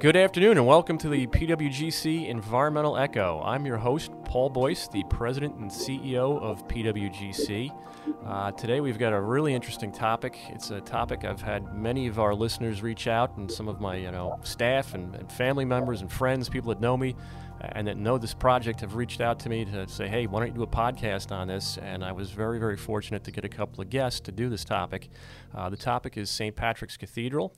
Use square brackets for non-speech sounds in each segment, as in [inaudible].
Good afternoon and welcome to the PWGC Environmental Echo. I'm your host, Paul Boyce, the President and CEO of PWGC. Uh, today we've got a really interesting topic. It's a topic I've had many of our listeners reach out and some of my you know staff and, and family members and friends, people that know me and that know this project have reached out to me to say, hey, why don't you do a podcast on this? And I was very, very fortunate to get a couple of guests to do this topic. Uh, the topic is St. Patrick's Cathedral.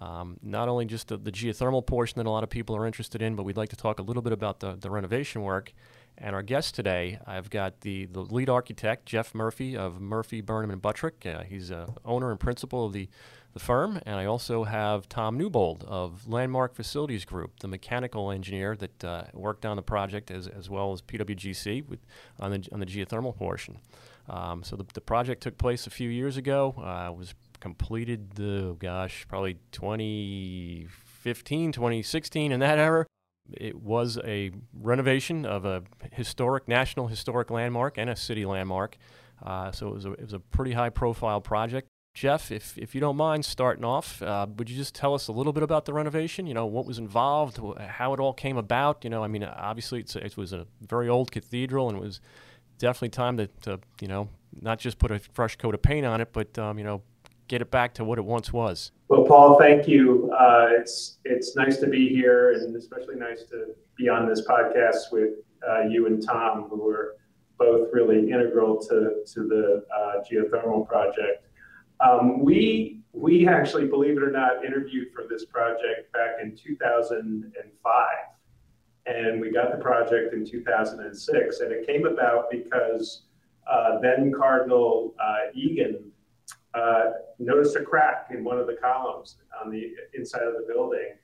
Um, not only just the, the, geothermal portion that a lot of people are interested in, but we'd like to talk a little bit about the, the renovation work. And our guest today, I've got the, the lead architect, Jeff Murphy of Murphy, Burnham, and Buttrick. Uh, he's owner and principal of the, the firm. And I also have Tom Newbold of Landmark Facilities Group, the mechanical engineer that uh, worked on the project as, as well as PWGC with, on, the, on the geothermal portion. Um, so the, the project took place a few years ago. Uh, was completed the gosh probably 2015 2016 in that era it was a renovation of a historic national historic landmark and a city landmark. Uh, so it was, a, it was a pretty high profile project. Jeff if, if you don't mind starting off uh, would you just tell us a little bit about the renovation? You know what was involved how it all came about? You know i mean obviously it was a very old cathedral and it was definitely time to, to you know not just put a fresh coat of paint on it but um, you know get it back to what it once was. Well, Paul, thank you. Uh, it's it's nice to be here, and especially nice to be on this podcast with uh, you and Tom, who were both really integral to to the uh, geothermal project. Um, we we actually, believe it or not, interviewed for this project back in 2005, and we got the project in 2006, and it came about because uh, then Cardinal uh, Egan uh, noticed a crack in one of the columns on the inside of the building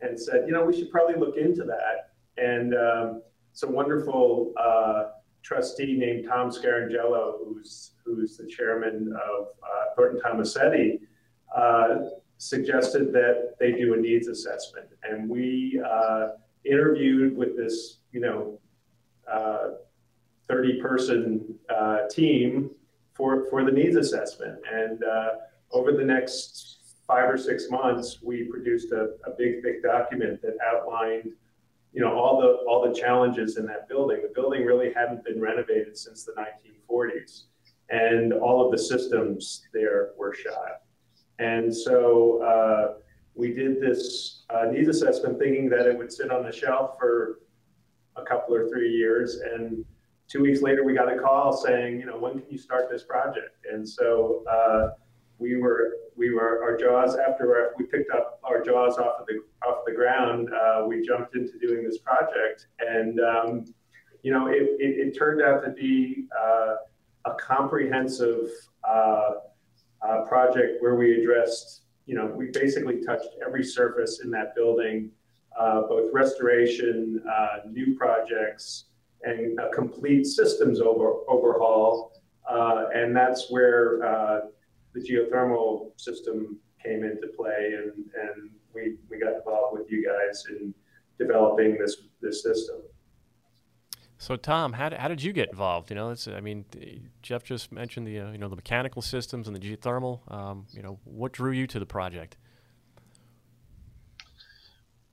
and said, you know, we should probably look into that. And um, some wonderful uh, trustee named Tom Scarangello, who's, who's the chairman of uh, Thornton Tomasetti, uh, suggested that they do a needs assessment. And we uh, interviewed with this, you know, 30 person team for, for the needs assessment. And uh, over the next five or six months, we produced a, a big, thick document that outlined you know all the all the challenges in that building. The building really hadn't been renovated since the 1940s, and all of the systems there were shot. And so uh, we did this uh, needs assessment, thinking that it would sit on the shelf for a couple or three years, and two weeks later, we got a call saying, you know, when can you start this project? And so uh, we were we were our jaws after our, we picked up our jaws off of the off the ground. Uh, we jumped into doing this project, and um, you know, it, it, it, turned out to be uh, a comprehensive uh, uh, project where we addressed, you know, we basically touched every surface in that building, uh, both restoration, new projects and a complete systems over, overhaul. Uh, and that's where uh, the geothermal system came into play, and, and we, we got involved with you guys in developing this, this system. So Tom, how did, how did you get involved? You know, it's, I mean, Jeff just mentioned the uh, you know the mechanical systems and the geothermal. Um, you know, what drew you to the project?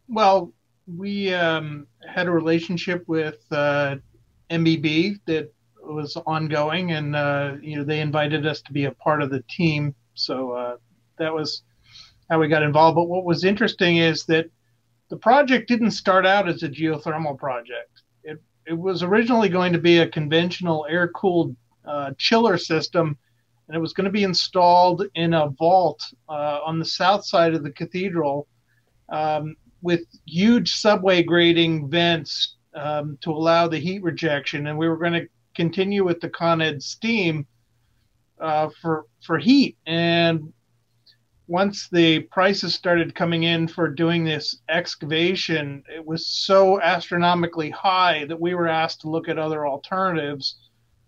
Well, we um, had a relationship with uh, MBB that was ongoing, and uh, you know they invited us to be a part of the team. So uh, that was how we got involved. But what was interesting is that the project didn't start out as a geothermal project. It it was originally going to be a conventional air-cooled uh, chiller system, and it was going to be installed in a vault uh, on the south side of the cathedral. Um, with huge subway grading vents um, to allow the heat rejection, and we were going to continue with the Con Ed steam uh, for for heat. And once the prices started coming in for doing this excavation, it was so astronomically high that we were asked to look at other alternatives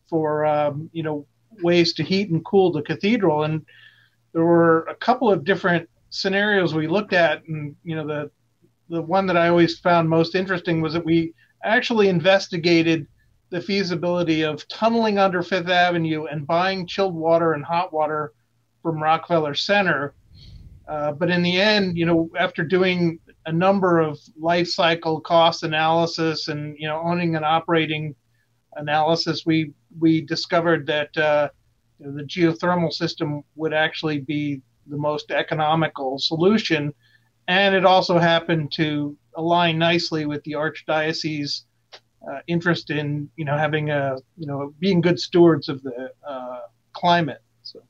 for um, you know ways to heat and cool the cathedral. And there were a couple of different scenarios we looked at, and you know the the one that I always found most interesting was that we actually investigated the feasibility of tunneling under Fifth Avenue and buying chilled water and hot water from Rockefeller Center. Uh, but in the end, you know, after doing a number of life cycle cost analysis and you know owning and operating analysis, we we discovered that uh, the geothermal system would actually be the most economical solution, and it also happened to align nicely with the archdiocese uh, interest in you know having a you know being good stewards of the uh, climate. So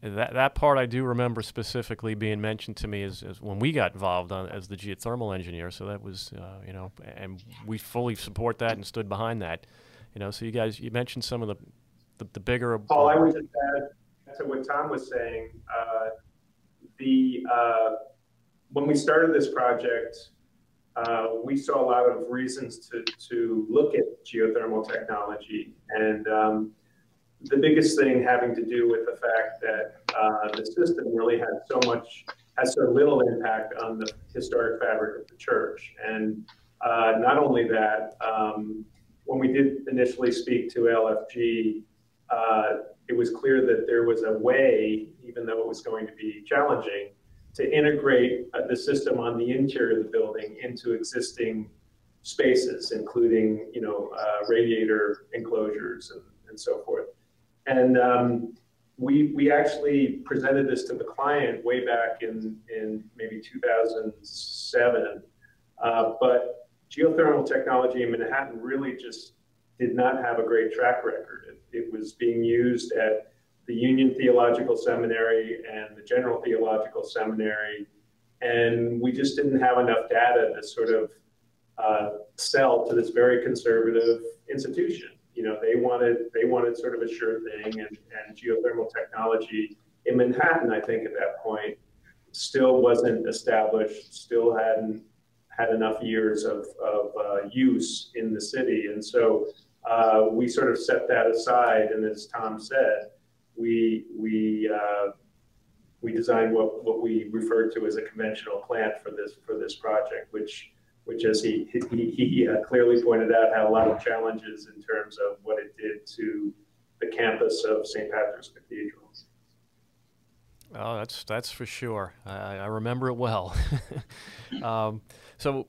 that that part I do remember specifically being mentioned to me as, as when we got involved on, as the geothermal engineer. So that was uh, you know, and we fully support that and stood behind that. You know, so you guys you mentioned some of the the, the bigger. Paul, I would just add to what Tom was saying. Uh, the uh, when we started this project, uh, we saw a lot of reasons to, to look at geothermal technology. And um, the biggest thing having to do with the fact that uh, the system really had so much, has so little impact on the historic fabric of the church. And uh, not only that, um, when we did initially speak to LFG, uh, it was clear that there was a way, even though it was going to be challenging, to integrate uh, the system on the interior of the building into existing spaces, including you know uh, radiator enclosures and, and so forth. And um, we we actually presented this to the client way back in in maybe 2007, uh, but geothermal technology in Manhattan really just did not have a great track record. It, it was being used at the Union Theological Seminary and the General Theological Seminary, and we just didn't have enough data to sort of uh, sell to this very conservative institution. You know, they wanted they wanted sort of a sure thing, and, and geothermal technology in Manhattan, I think at that point, still wasn't established, still hadn't had enough years of, of uh, use in the city, and so uh, we sort of set that aside. And as Tom said, we we uh, we designed what, what we referred to as a conventional plant for this for this project, which which as he he, he uh, clearly pointed out had a lot of challenges in terms of what it did to the campus of St. Patrick's Cathedral. Oh, that's that's for sure. I, I remember it well. [laughs] um, so,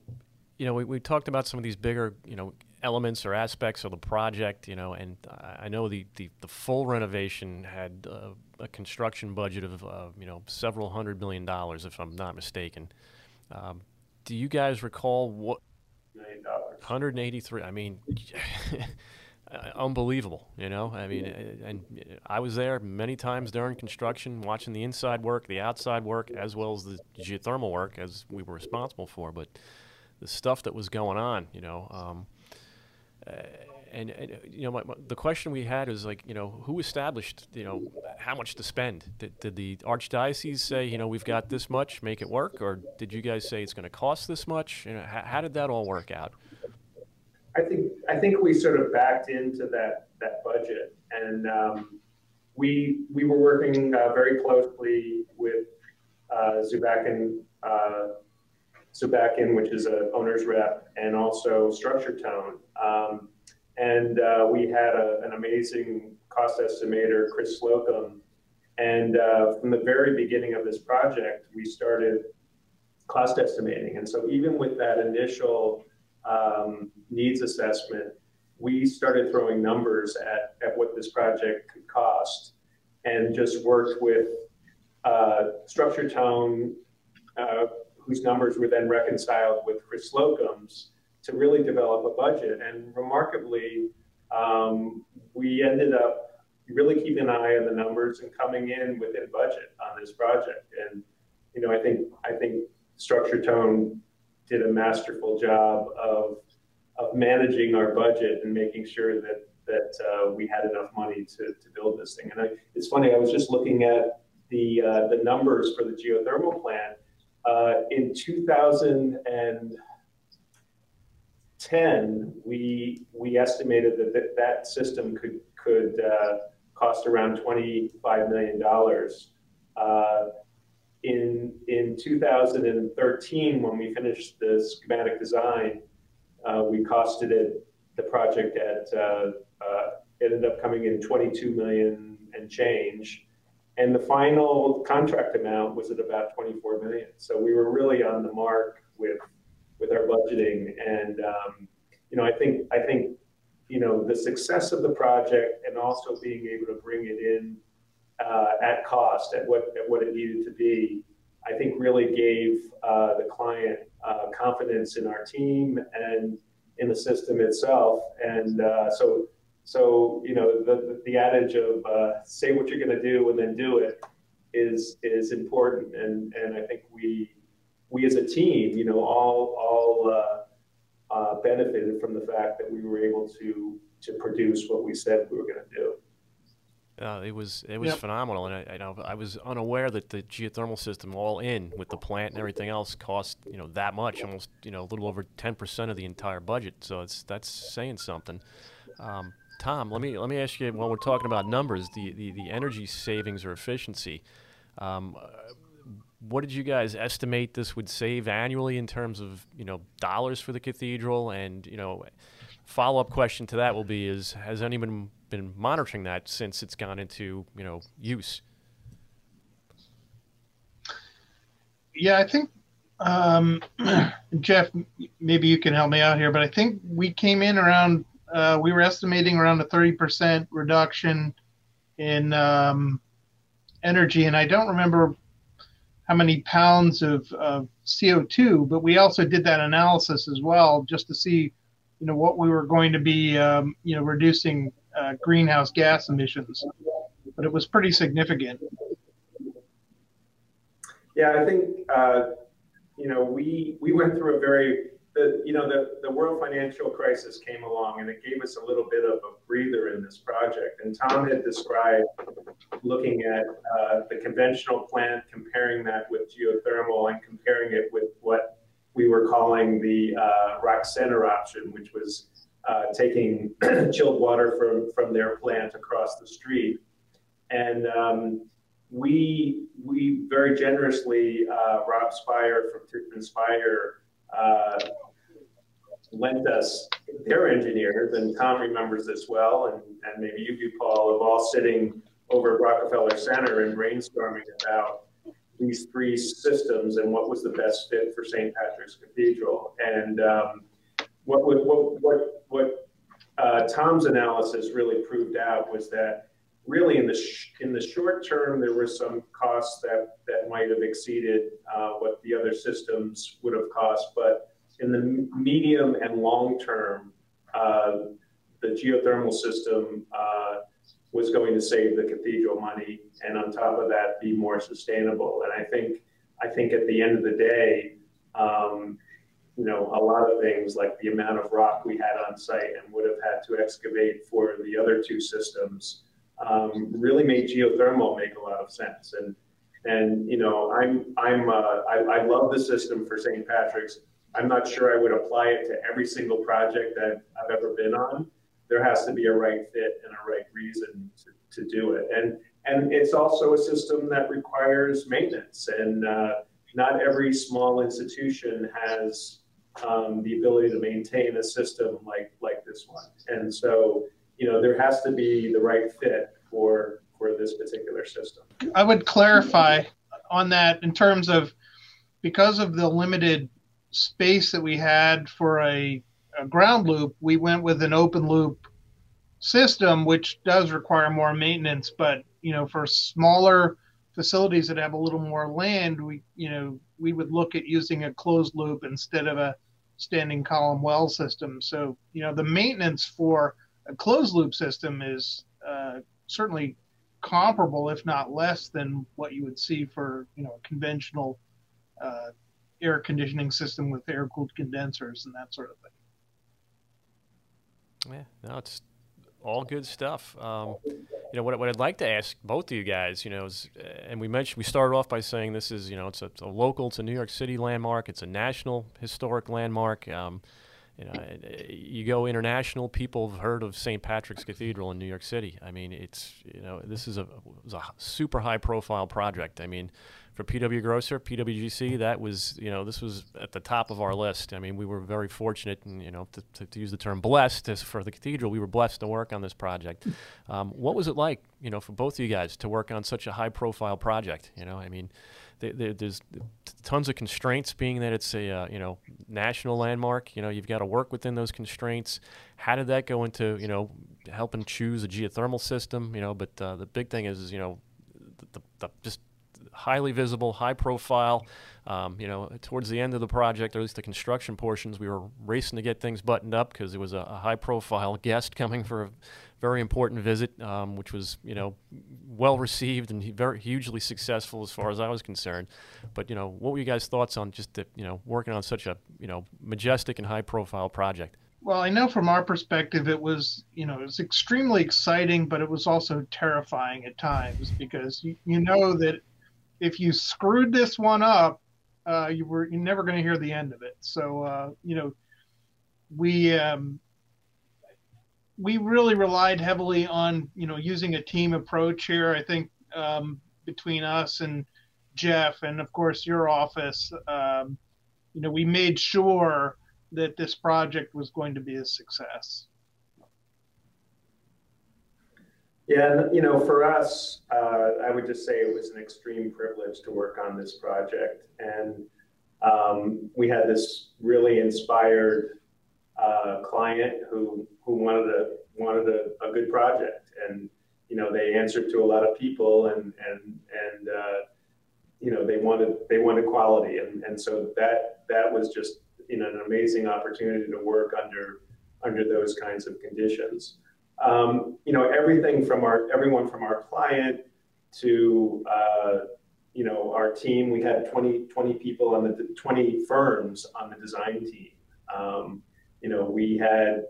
you know, we, we talked about some of these bigger, you know, elements or aspects of the project, you know, and I know the, the, the full renovation had uh, a construction budget of, uh, you know, several hundred million dollars, if I'm not mistaken. Um, do you guys recall what? Million dollars. 183. I mean, [laughs] unbelievable, you know? I mean, and I was there many times during construction, watching the inside work, the outside work, as well as the geothermal work, as we were responsible for. But the stuff that was going on, you know, um, uh, and, and, you know, my, my, the question we had is like, you know, who established, you know, how much to spend? Did, did the archdiocese say, you know, we've got this much, make it work, or did you guys say it's going to cost this much? You know, how, how did that all work out? I think I think we sort of backed into that that budget, and um, we we were working uh, very closely with uh, and. uh, Zubatkin, which is a owner's rep, and also Structure Tone um, and uh, we had a, an amazing cost estimator, Chris Slocum. And uh, from the very beginning of this project, we started cost estimating. And so even with that initial um, needs assessment, we started throwing numbers at, at what this project could cost and just worked with uh, Structure Tone, uh, whose numbers were then reconciled with Chris Slocum's to really develop a budget. And remarkably, um, we ended up really keeping an eye on the numbers and coming in within budget on this project. And you know, I think I think Structure Tone did a masterful job of of managing our budget and making sure that that uh, we had enough money to, to build this thing. And I, it's funny, I was just looking at the uh, the numbers for the geothermal plant uh, in 2010, we we estimated that that, that system could could uh, cost around 25 million dollars. Uh, in in 2013, when we finished the schematic design, uh, we costed it the project at uh, uh, it ended up coming in 22 million and change. And the final contract amount was at about 24 million. So we were really on the mark with with our budgeting, and um, you know, I think I think you know the success of the project and also being able to bring it in uh, at cost at what at what it needed to be, I think really gave uh, the client uh, confidence in our team and in the system itself, and uh, so so you know the the adage of uh, say what you're going to do and then do it is is important, and and I think we we as a team, you know, all all uh, uh, benefited from the fact that we were able to to produce what we said we were going to do. Uh, it was it was yep. phenomenal, and I, I, know I was unaware that the geothermal system, all in with the plant and everything else, cost you know that much, almost you know a little over ten percent of the entire budget. So it's that's saying something. Um, Tom, let me let me ask you while we're talking about numbers, the the, the energy savings or efficiency. Um, what did you guys estimate this would save annually in terms of you know dollars for the cathedral? And you know, follow up question to that will be: Is has anyone been monitoring that since it's gone into you know use? Yeah, I think um, [clears throat] Jeff, maybe you can help me out here, but I think we came in around uh, we were estimating around a 30% reduction in um, energy, and I don't remember how many pounds of, of, CO2, but we also did that analysis as well just to see, you know, what we were going to be, um, you know, reducing uh, greenhouse gas emissions. But it was pretty significant. Yeah, I think, uh, you know, we we went through a very the you know the, the world financial crisis came along and it gave us a little bit of a breather in this project. And Tom had described looking at uh, the conventional plant, comparing that with geothermal, and comparing it with what we were calling the uh, rock center option, which was uh, taking [clears throat] chilled water from from their plant across the street. And um, we we very generously, uh, Rob Speyer from Tishman Speyer uh, lent us their engineers, and Tom remembers this well, and, and maybe you do, Paul, of all sitting over at Rockefeller Center and brainstorming about these three systems and what was the best fit for St. Patrick's Cathedral. And um, what, what, what, what uh, Tom's analysis really proved out was that really in the in the short term there were some costs that that might have exceeded uh, what the other systems would have cost, but in the medium and long term, uh, the geothermal system uh, was going to save the cathedral money, and on top of that, be more sustainable. And I think, I think at the end of the day, um, you know, a lot of things like the amount of rock we had on site and would have had to excavate for the other two systems um, really made geothermal make a lot of sense. And and you know, I'm I'm uh, I, I love the system for St. Patrick's. I'm not sure I would apply it to every single project that I've ever been on. There has to be a right fit and a right reason to, to do it. And and it's also a system that requires maintenance. And uh, not every small institution has um, the ability to maintain a system like like this one. And so, you know, there has to be the right fit for for this particular system. I would clarify on that in terms of because of the limited space that we had for a, a ground loop, we went with an open loop system, which does require more maintenance. But you know, for smaller facilities that have a little more land, we you know we would look at using a closed loop instead of a standing column well system. So you know, the maintenance for a closed loop system is uh, certainly comparable, if not less, than what you would see for you know a conventional uh, air conditioning system with air cooled condensers and that sort of thing. Yeah, no, it's all good stuff. Um, you know what, what I'd like to ask both of you guys, you know, is, and we mentioned we started off by saying this is you know it's a, it's a, local, it's a New York City landmark, it's a national historic landmark. Um, you know, you go international, people have heard of St. Patrick's Cathedral in New York City. I mean, it's you know, this is a, a super high profile project. I mean, for PW Grosser, PWGC, that was you know, this was at the top of our list. I mean, we were very fortunate, and you know, to, to, to use the term blessed for the cathedral, we were blessed to work on this project. Um, what was it like, you know, for both of you guys to work on such a high profile project? You know, I mean there, there's tons of constraints, being that it's a uh, you know national landmark. You know, you've got to work within those constraints. How did that go into you know helping choose a geothermal system? You know, but uh, the big thing is, is you know the, the, the just highly visible, high profile. Um, you know, towards the end of the project, or at least the construction portions, we were racing to get things buttoned up because it was a, a high profile [laughs] guest coming for a very important visit, um, which was you know well received and very hugely successful as far as I was concerned. But you know, what were you guys' thoughts on just the, you know working on such a you know majestic and high profile project? Well, I know from our perspective, it was you know it was extremely exciting, but it was also terrifying at times because you, you know that if you screwed this one up, uh, you were you're never going to hear the end of it. So uh, you know, we um, we really relied heavily on you know using a team approach here. I think um, between us and Jeff, and of course your office, um, you know, we made sure that this project was going to be a success. Yeah, you know, for us, uh, I would just say it was an extreme privilege to work on this project, and um, we had this really inspired uh, client who who wanted a wanted a, a, good project, and you know they answered to a lot of people, and and and uh, you know they wanted they wanted quality, and and so that that was just you know an amazing opportunity to work under under those kinds of conditions. Um, you know everything from our everyone from our client to uh, you know our team. We had 20, 20 people on the 20 firms on the design team. Um, you know, we had,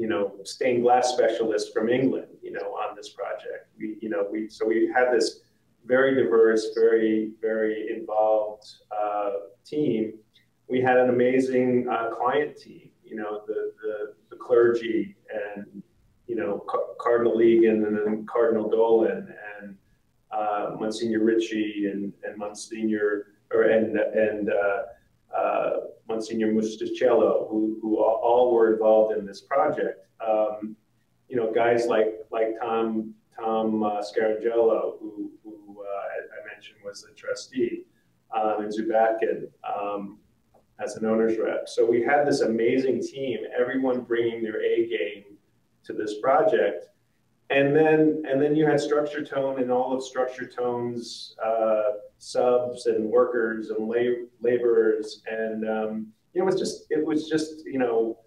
you know, stained glass specialist from England, you know, on this project. We, you know, we, so we had this very diverse, very, very involved uh, team. We had an amazing uh, client team, you know, the, the, the clergy and, you know, Cardinal Egan and then Cardinal Dolan and uh, Monsignor Ritchie and, and Monsignor, or, and, and uh, uh, Monsignor Mustaciuolo, who, who all were involved in this project. Um, you know, guys like like Tom Tom uh, Scarangello, who, who uh, I mentioned was the trustee, um, and Zubatkin um, as an owner's rep. So we had this amazing team, everyone bringing their A game to this project. And then, and then you had Structure Tone and all of Structure Tone's uh, subs and workers and lab- laborers, and um, it was just it was just you know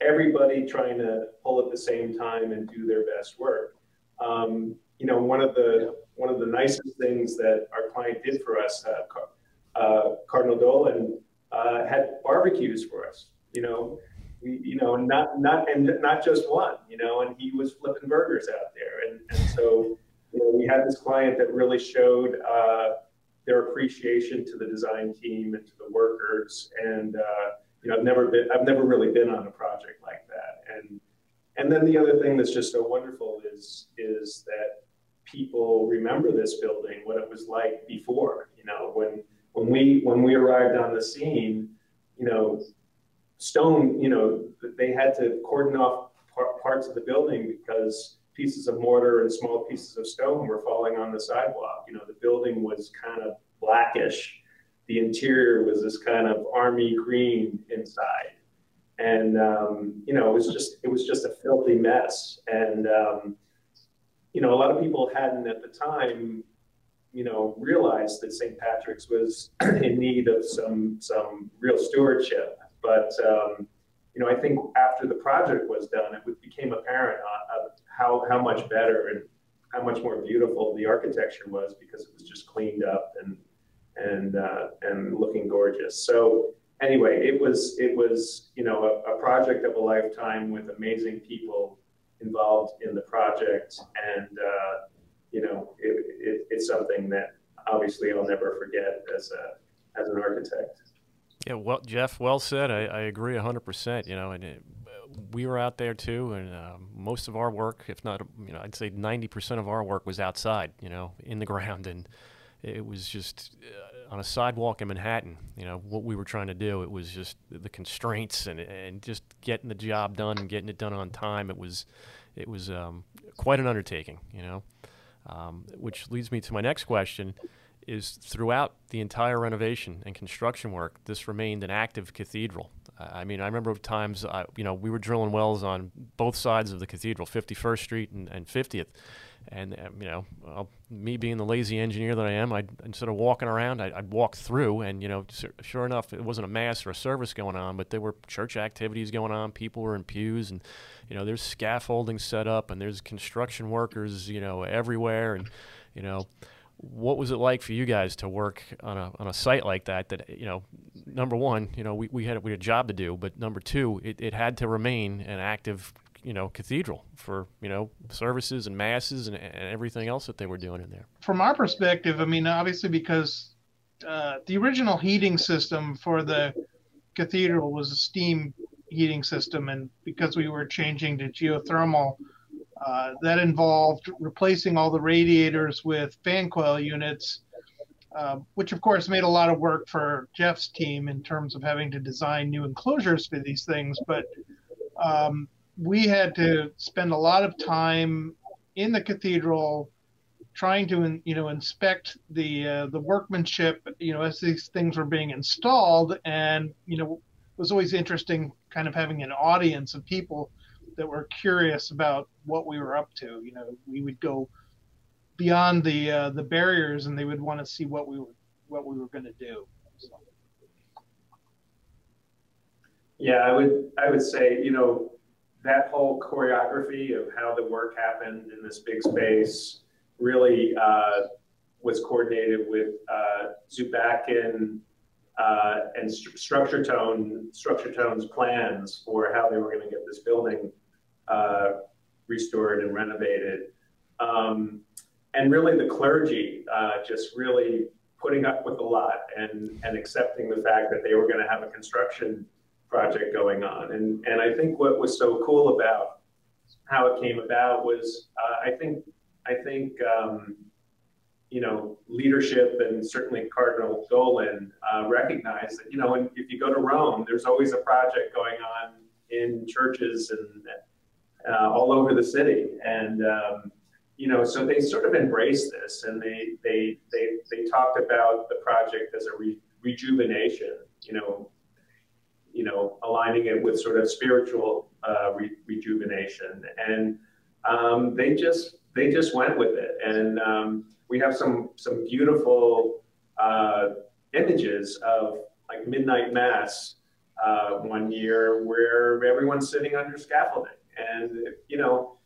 everybody trying to pull at the same time and do their best work. Um, you know, one of the one of the nicest things that our client did for us, uh, uh, Cardinal Dolan, uh, had barbecues for us. You know, you know, not not and not just one. You know, and he was flipping burgers out there, and, and so you know, we had this client that really showed uh, their appreciation to the design team and to the workers. And uh, you know, I've never been, I've never really been on a project like that. And and then the other thing that's just so wonderful is is that people remember this building, what it was like before. You know, when when we when we arrived on the scene, you know, stone, you know, they had to cordon off par- parts of the building because pieces of mortar and small pieces of stone were falling on the sidewalk. You know, the building was kind of blackish. The interior was this kind of army green inside. And, um, you know, it was just, it was just a filthy mess. And, um, you know, a lot of people hadn't at the time, you know, realized that St. Patrick's was [clears throat] in need of some, some real stewardship. But, um, you know, I think after the project was done, it became apparent uh, how, how much better and how much more beautiful the architecture was because it was just cleaned up and, and, uh, and looking gorgeous. So anyway, it was, it was, you know, a, a project of a lifetime with amazing people involved in the project. And, uh, you know, it, it, it's something that obviously I'll never forget as a, as an architect. Yeah, well, Jeff, well said. I, I agree 100%. You know, and it, we were out there too, and um, most of our work, if not, you know, I'd say 90% of our work was outside, you know, in the ground. And it was just uh, on a sidewalk in Manhattan, you know, what we were trying to do. It was just the constraints and, and just getting the job done and getting it done on time. It was, it was um, quite an undertaking, you know, um, which leads me to my next question is throughout the entire renovation and construction work, this remained an active cathedral. I mean, I remember times, uh, you know, we were drilling wells on both sides of the cathedral, 51st Street and, and 50th. And, um, you know, well, me being the lazy engineer that I am, I'd, instead of walking around, I'd, I'd walk through. And, you know, sure enough, it wasn't a mass or a service going on, but there were church activities going on. People were in pews. And, you know, there's scaffolding set up and there's construction workers, you know, everywhere. And, you know, what was it like for you guys to work on a, on a site like that that you know number one you know we, we had we had a job to do but number two it, it had to remain an active you know cathedral for you know services and masses and, and everything else that they were doing in there. From our perspective i mean obviously because uh, the original heating system for the cathedral was a steam heating system and because we were changing to geothermal uh, that involved replacing all the radiators with fan coil units, uh, which of course made a lot of work for Jeff's team in terms of having to design new enclosures for these things. But um, we had to spend a lot of time in the cathedral trying to you know inspect the uh, the workmanship you know as these things were being installed and you know it was always interesting kind of having an audience of people that were curious about what we were up to. You know, we would go beyond the uh, the barriers, and they would want to see what we were what we were going to do. So. Yeah, I would I would say you know that whole choreography of how the work happened in this big space really uh, was coordinated with uh, Zubatkin uh, and St- Structure Tone Structure Tone's plans for how they were going to get this building uh, restored and renovated. Um, and really the clergy uh, just really putting up with a lot and, and accepting the fact that they were going to have a construction project going on. And, and I think what was so cool about how it came about was uh, I think I think um, you know leadership and certainly Cardinal Dolan uh, recognized that you know if you go to Rome, there's always a project going on in churches and uh, all over the city. And, um, you know, so they sort of embraced this and they, they, they, they talked about the project as a re- rejuvenation, you know, you know, aligning it with sort of spiritual uh, re- rejuvenation. And um, they just, they just went with it. And um, we have some, some beautiful uh, images of like midnight mass uh, one year where everyone's sitting under scaffolding and, you know,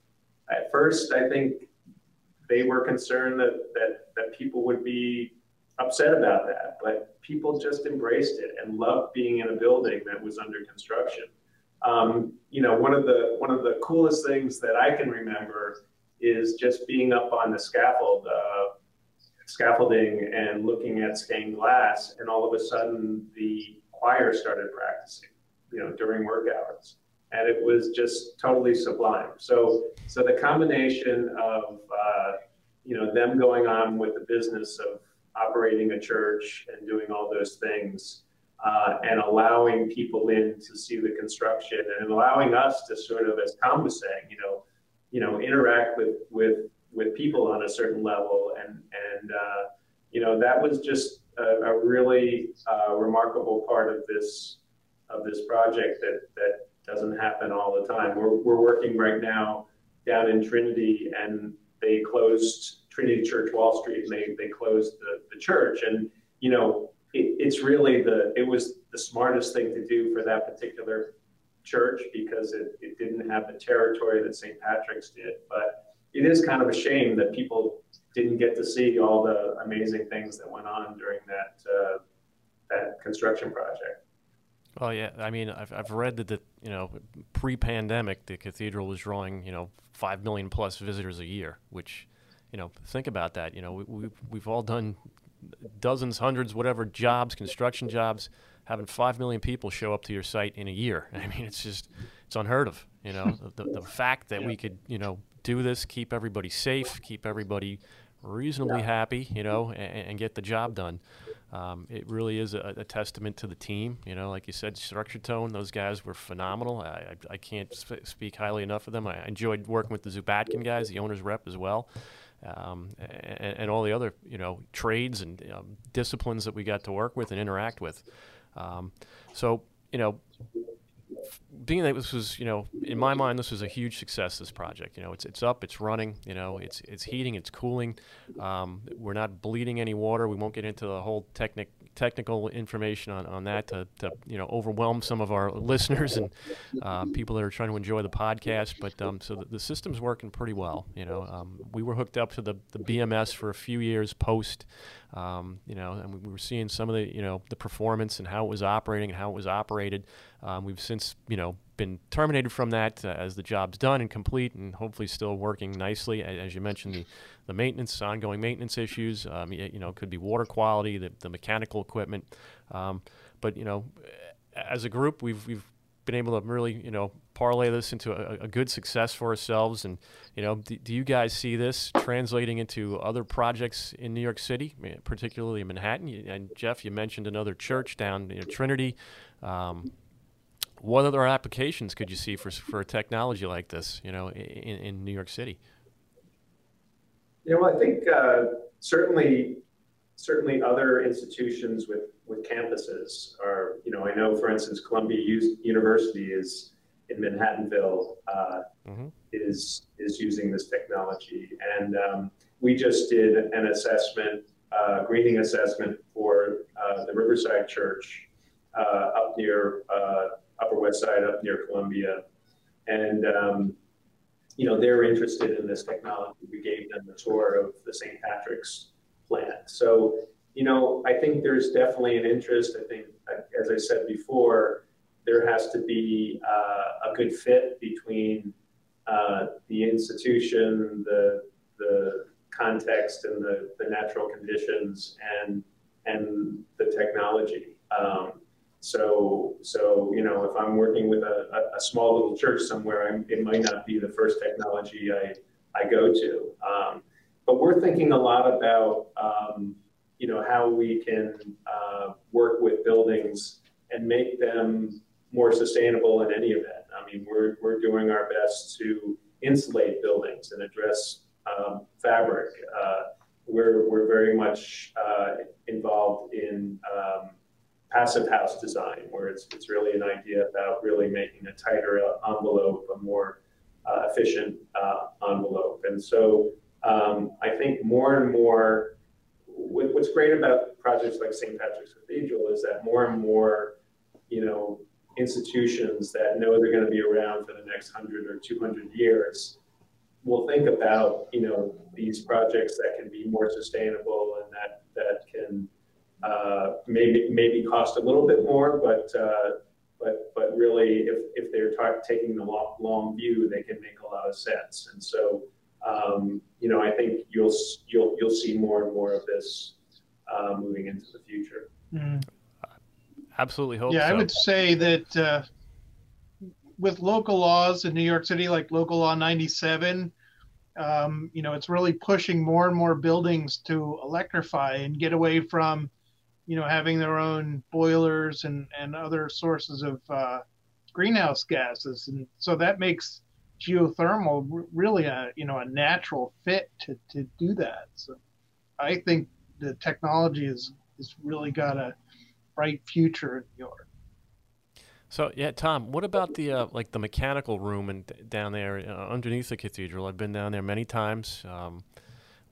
at first, I think they were concerned that, that, that people would be upset about that, but people just embraced it and loved being in a building that was under construction. Um, you know, one of the one of the coolest things that I can remember is just being up on the scaffold, uh, scaffolding, and looking at stained glass, and all of a sudden the choir started practicing, you know, during work hours, and it was just totally sublime. So, so the combination of uh, you know them going on with the business of operating a church and doing all those things, uh, and allowing people in to see the construction, and allowing us to sort of, as Tom was saying, you know, you know, interact with with with people on a certain level, and and uh, you know that was just a, a really uh, remarkable part of this of this project that that doesn't happen all the time. We're, we're working right now down in Trinity and they closed Trinity Church Wall Street and they, they closed the, the church. And, you know, it, it's really the, it was the smartest thing to do for that particular church because it, it didn't have the territory that St. Patrick's did. But it is kind of a shame that people didn't get to see all the amazing things that went on during that, uh, that construction project. Well, yeah. I mean, I've, I've read that the you know pre-pandemic the cathedral was drawing you know five million plus visitors a year, which you know think about that. You know we, we've we've all done dozens, hundreds, whatever jobs, construction jobs. having five million people show up to your site in a year. [laughs] I mean, it's just it's unheard of. You know, [laughs] the, the fact that yeah. we could you know do this, keep everybody safe, keep everybody reasonably yeah. happy, you know, and, and, get the job done. Um, it really is a, a, testament to the team. You know, like you said, structure tone. Those guys were phenomenal. I, I, I can't sp- speak highly enough of them. I enjoyed working with the Zubatkin guys, the owners rep as well, um, and, and, all the other you know trades and um, disciplines that we got to work with and interact with. Um, so you know, being that this was, you know, in my mind, this was a huge success. This project, you know, it's it's up, it's running, you know, it's it's heating, it's cooling. Um, we're not bleeding any water. We won't get into the whole technic technical information on, on that to, to you know overwhelm some of our listeners and uh, people that are trying to enjoy the podcast. But um, so the, the, system's working pretty well. You know, um, we were hooked up to the, the BMS for a few years post. Um, you know, and we were seeing some of the you know the performance and how it was operating and how it was operated. Um, we've since you know been terminated from that uh, as the job's done and complete, and hopefully still working nicely. As you mentioned, the, the maintenance, ongoing maintenance issues, um, you, you, know, could be water quality, the, the mechanical equipment. Um, but you know, as a group, we've we've been able to really you know parlay this into a, a good success for ourselves. And you know, do, do, you guys see this translating into other projects in New York City, particularly in Manhattan? And Jeff, you mentioned another church down, you know, Trinity. Um, what other applications could you see for for a technology like this? You know, in, in New York City. Yeah, well, I think uh, certainly certainly other institutions with with campuses are. You know, I know, for instance, Columbia U- University is in Manhattanville uh, mm-hmm. is is using this technology, and um, we just did an assessment, uh, greening assessment for uh, the Riverside Church uh, up near uh, Upper West Side up near Columbia. And, um, you know, they're interested in this technology. We gave them the tour of the St. Patrick's plant. So, you know, I think there's definitely an interest. I think, as I said before, there has to be uh, a good fit between uh, the institution, the, the context, and the, the natural conditions, and, and the technology. Um, so, so you know, if I'm working with a, a small little church somewhere, I'm, it might not be the first technology I, I go to. Um, but we're thinking a lot about, um, you know, how we can uh, work with buildings and make them more sustainable in any event. I mean, we're, we're doing our best to insulate buildings and address um, fabric. Uh, we're, we're very much uh, involved in um, passive house design, where it's, it's really an idea about really making a tighter envelope, a more uh, efficient uh, envelope. And so um, I think more and more, what's great about projects like St. Patrick's Cathedral is that more and more, you know, institutions that know they're going to be around for the next 100 or 200 years will think about, you know, these projects that can be more sustainable and that, that can uh, maybe maybe cost a little bit more, but uh, but but really, if if they're taking the long, long view, they can make a lot of sense. And so, um, you know, I think you'll you'll you'll see more and more of this uh, moving into the future. Mm. Absolutely hope. Yeah, so. I would say that uh, with local laws in New York City, like Local Law 97. Um, you know, it's really pushing more and more buildings to electrify and get away from you know, having their own boilers and, and other sources of uh, greenhouse gases. And so that makes geothermal really a, you know, a natural fit to, to do that. So I think the technology is, is really got a bright future in New York. So yeah, Tom, what about the uh, like the mechanical room and down there uh, underneath the cathedral? I've been down there many times. Um,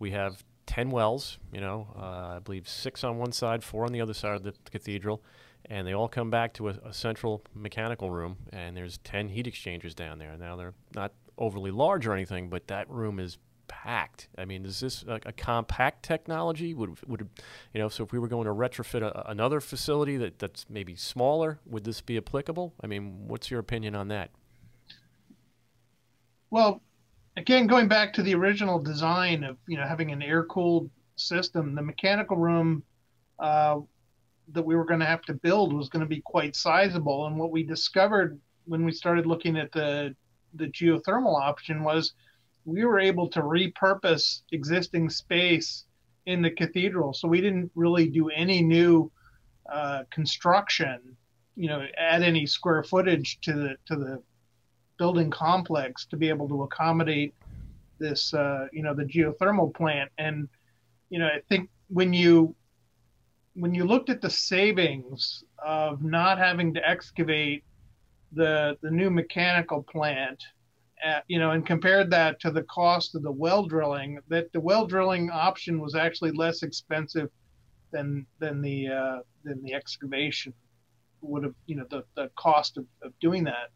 we have 10 wells, you know, uh, I believe six on one side, four on the other side of the cathedral, and they all come back to a, a, central mechanical room, and there's 10 heat exchangers down there. Now, they're not overly large or anything, but that room is packed. I mean, is this a, a compact technology? Would, would you know, so if we were going to retrofit a, another facility that, that's maybe smaller, would this be applicable? I mean, what's your opinion on that? Well, again, going back to the original design of you know having an air cooled system, the mechanical room uh, that we were going to have to build was going to be quite sizable. And what we discovered when we started looking at the the geothermal option was we were able to repurpose existing space in the cathedral. So we didn't really do any new uh, construction, you know, add any square footage to the to the building complex to be able to accommodate this, uh, you know, the geothermal plant. And you know, I think when you when you looked at the savings of not having to excavate the the new mechanical plant, uh, you know, and compared that to the cost of the well drilling, that the well drilling option was actually less expensive than than the uh, than the excavation would have, you know, the, the cost of, of doing that.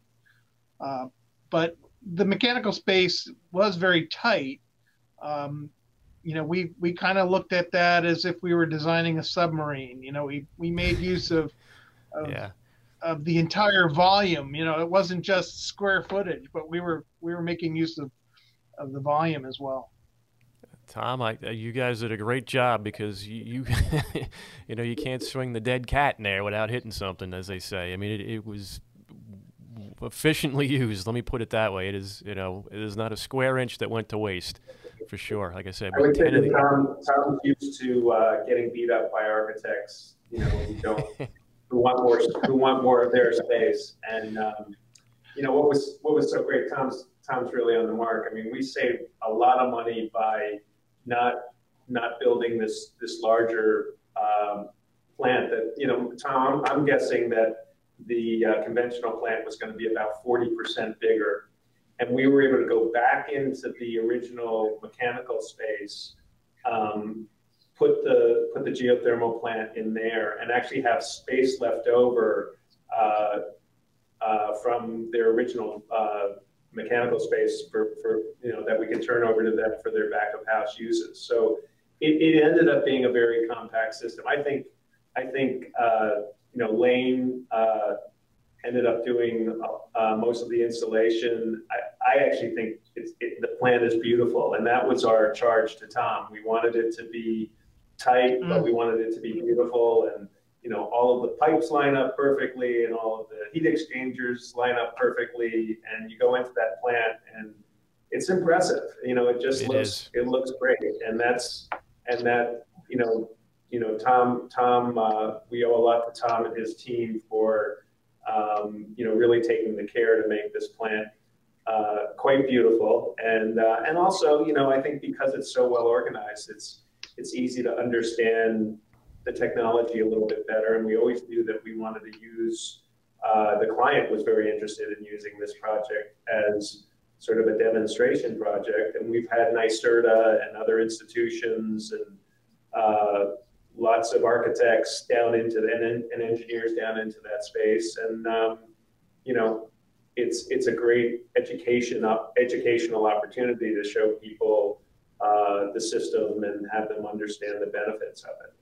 Uh, but the mechanical space was very tight. Um, you know, we we kind of looked at that as if we were designing a submarine. You know, we we made use of [laughs] of, yeah. of the entire volume. You know, it wasn't just square footage, but we were we were making use of of the volume as well. Tom, I, uh, you guys did a great job because you, you, [laughs] you know, you can't swing the dead cat in there without hitting something, as they say. I mean, it, it was efficiently [laughs] used. Let me put it that way. It is, you know, it is not a square inch that went to waste, for sure. Like I said, I would say that Tom, Tom's used to uh, getting beat up by architects, you know, who don't, [laughs] who want more, who want more of their space. And um, you know, what was what was so great? Tom's Tom's really on the mark. I mean, we saved a lot of money by not not building this this larger um, plant. That you know, Tom, I'm guessing that the uh, conventional plant was going to be about 40% bigger. And we were able to go back into the original mechanical space, um, put the put the geothermal plant in there, and actually have space left over uh, uh, from their original uh, mechanical space for, for you know that we can turn over to them for their back of house uses. So it, it ended up being a very compact system. I think I think uh, you know, Lane uh, ended up doing uh, most of the installation. I, I actually think it, the plan is beautiful, and that was our charge to Tom. We wanted it to be tight, mm. but we wanted it to be beautiful, and you know, all of the pipes line up perfectly, and all of the heat exchangers line up perfectly, and you go into that plant, and it's impressive. You know, it just it looks is. it looks great, and that's and that you know you know, Tom, Tom, uh, we owe a lot to Tom and his team for, um, you know, really taking the care to make this plant uh, quite beautiful. And uh, and also, you know, I think because it's so well organized, it's it's easy to understand the technology a little bit better. And we always knew that we wanted to use. Uh, the client was very interested in using this project as sort of a demonstration project, and we've had NYSERDA and other institutions and uh, lots of architects down into the, and, and engineers down into that space. And, um, you know, it's, it's a great education, educational opportunity to show people uh, the system and have them understand the benefits of it.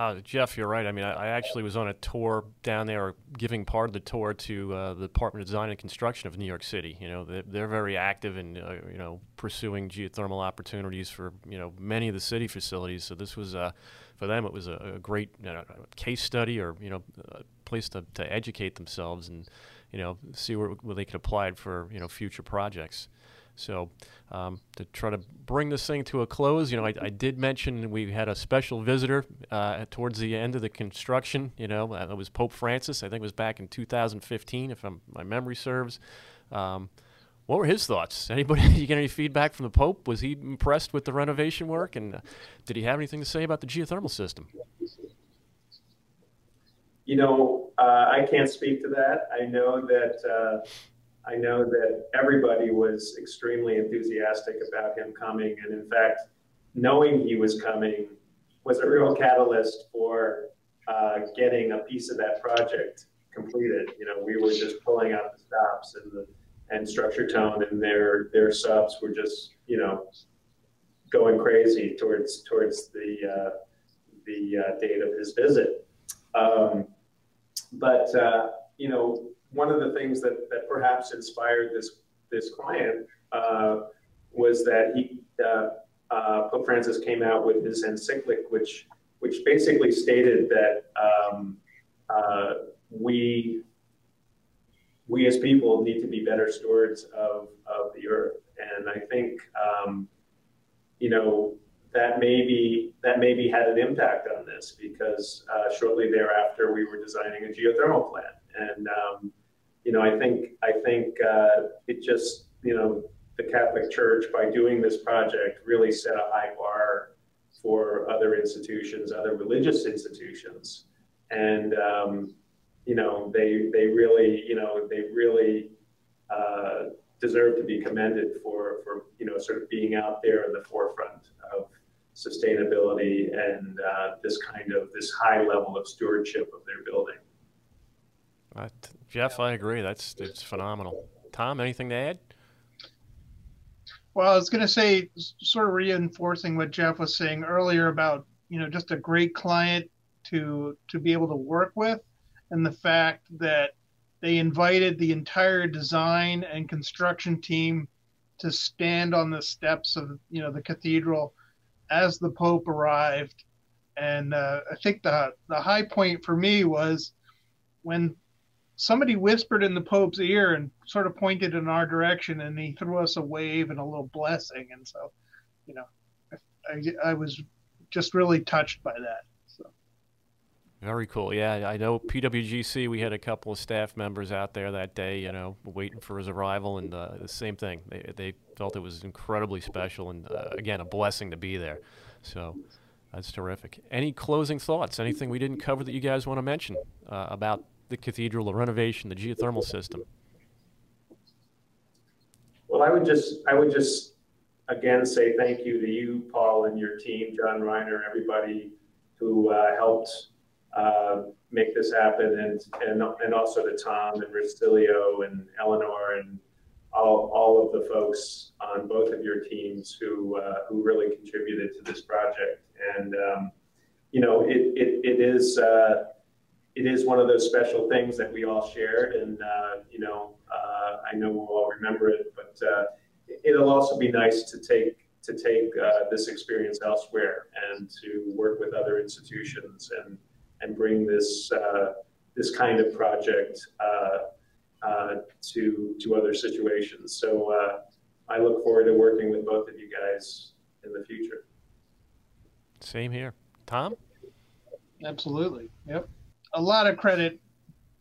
Uh, Jeff, you're right. I mean, I, I, actually was on a tour down there, giving part of the tour to uh, the Department of Design and Construction of New York City. You know, they're, they're very active in uh, you know pursuing geothermal opportunities for you know many of the city facilities. So this was uh, for them, it was a, a great you know, case study, or you know, a place to, to educate themselves and you know see where, where they could apply it for you know future projects. So um, to try to bring this thing to a close, you know, I, I did mention we had a special visitor uh, towards the end of the construction. You know, uh, it was Pope Francis. I think it was back in 2015, if I'm, my memory serves. Um, what were his thoughts? Anybody [laughs] you get any feedback from the Pope? Was he impressed with the renovation work, and uh, did he have anything to say about the geothermal system? You know, uh, I can't speak to that. I know that uh, I know that everybody was extremely enthusiastic about him coming. And in fact, knowing he was coming was a real catalyst for uh, getting a piece of that project completed. You know, we were just pulling out the stops and the and Structure Tone and their their subs were just you know going crazy towards towards the uh, the uh, date of his visit. Um, but uh, you know, one of the things that, that perhaps inspired this this client uh, was that he uh, uh, Pope Francis came out with his encyclic, which which basically stated that um, we we as people need to be better stewards of, of the earth. And I think, um, you know, that maybe that maybe had an impact on this because uh, shortly thereafter we were designing a geothermal plant, and um, you know I think I think uh, it just you know the Catholic Church by doing this project really set a high bar for other institutions, other religious institutions, and um, you know they they really you know they really uh, deserve to be commended for for you know sort of being out there in the forefront of sustainability and uh, this kind of this high level of stewardship of their building. Uh, Jeff, I agree. That's it's phenomenal. Tom, anything to add? Well, I was going to say, sort of reinforcing what Jeff was saying earlier about you know just a great client to to be able to work with, and the fact that they invited the entire design and construction team to stand on the steps of you know the cathedral as the Pope arrived. And uh, I think the the high point for me was when somebody whispered in the Pope's ear and sort of pointed in our direction, and he threw us a wave and a little blessing. And so, you know, I, I was just really touched by that. Very cool. Yeah, I know PWGC. We had a couple of staff members out there that day, you know, waiting for his arrival, and uh, the same thing. They they felt it was incredibly special, and uh, again, a blessing to be there. So that's terrific. Any closing thoughts? Anything we didn't cover that you guys want to mention uh, about the cathedral, the renovation, the geothermal system? Well, I would just I would just again say thank you to you, Paul, and your team, John Reiner, everybody who uh, helped uh, make this happen, and, and and also to Tom and Rustilio and Eleanor and all, all of the folks on both of your teams who uh, who really contributed to this project. And um, you know, it it, it is uh, it is one of those special things that we all shared, and uh, you know, uh, I know we'll all remember it, but it'll also be nice to take to take this experience elsewhere and to work with other institutions and and bring this uh, this kind of project uh, uh, to to other situations. So uh, I look forward to working with both of you guys in the future. Same here, Tom. Absolutely. Yep. A lot of credit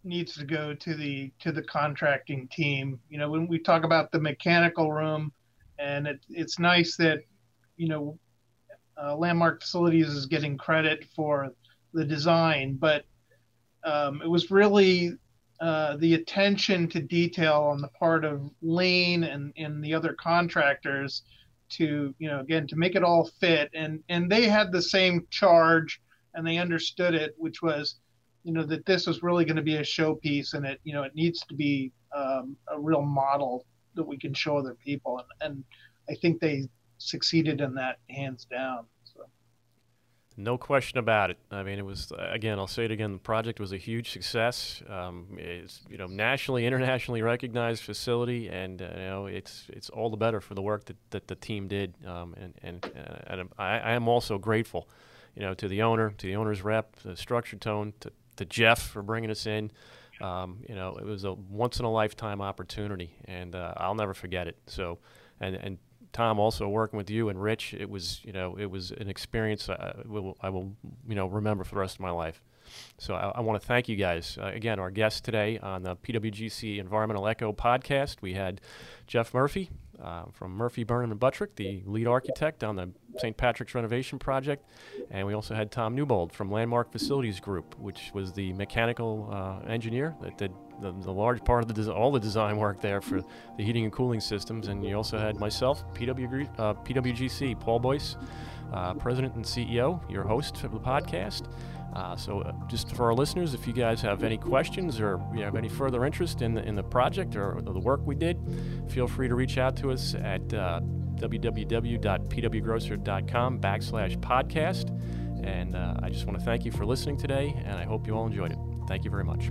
needs to go to the to the contracting team. You know, when we talk about the mechanical room, and it, it's nice that you know uh, Landmark Facilities is getting credit for the design, but um, it was really uh, the attention to detail on the part of Lane and, and the other contractors to, you know, again, to make it all fit. And, and they had the same charge and they understood it, which was, you know, that this was really going to be a showpiece and it, you know, it needs to be um, a real model that we can show other people. And, and I think they succeeded in that hands down. No question about it. I mean, it was again. I'll say it again. The project was a huge success. Um, it's you know nationally, internationally recognized facility, and uh, you know it's it's all the better for the work that, that the team did. Um, and and, uh, and I, I, am also grateful, you know, to the owner, to the owner's rep, the structure tone, to, to Jeff for bringing us in. Um, you know, it was a once in a lifetime opportunity, and uh, I'll never forget it. So, and and Tom, also working with you and Rich, it was you know it was an experience I will, I will you know remember for the rest of my life. So I, I want to thank you guys uh, again. Our guest today on the PWGC Environmental Echo podcast, we had Jeff Murphy uh, from Murphy Burnham and Buttrick, the lead architect on the St. Patrick's renovation project, and we also had Tom Newbold from Landmark Facilities Group, which was the mechanical uh, engineer that did the, the large part of the all the design work there for the heating and cooling systems. And you also had myself, PW, uh, PWGC, Paul Boyce, uh, President and CEO, your host of the podcast. Uh, so, uh, just for our listeners, if you guys have any questions or you have any further interest in the, in the project or the work we did, feel free to reach out to us at uh, www.pwgrosser.com backslash podcast. And uh, I just want to thank you for listening today, and I hope you all enjoyed it. Thank you very much.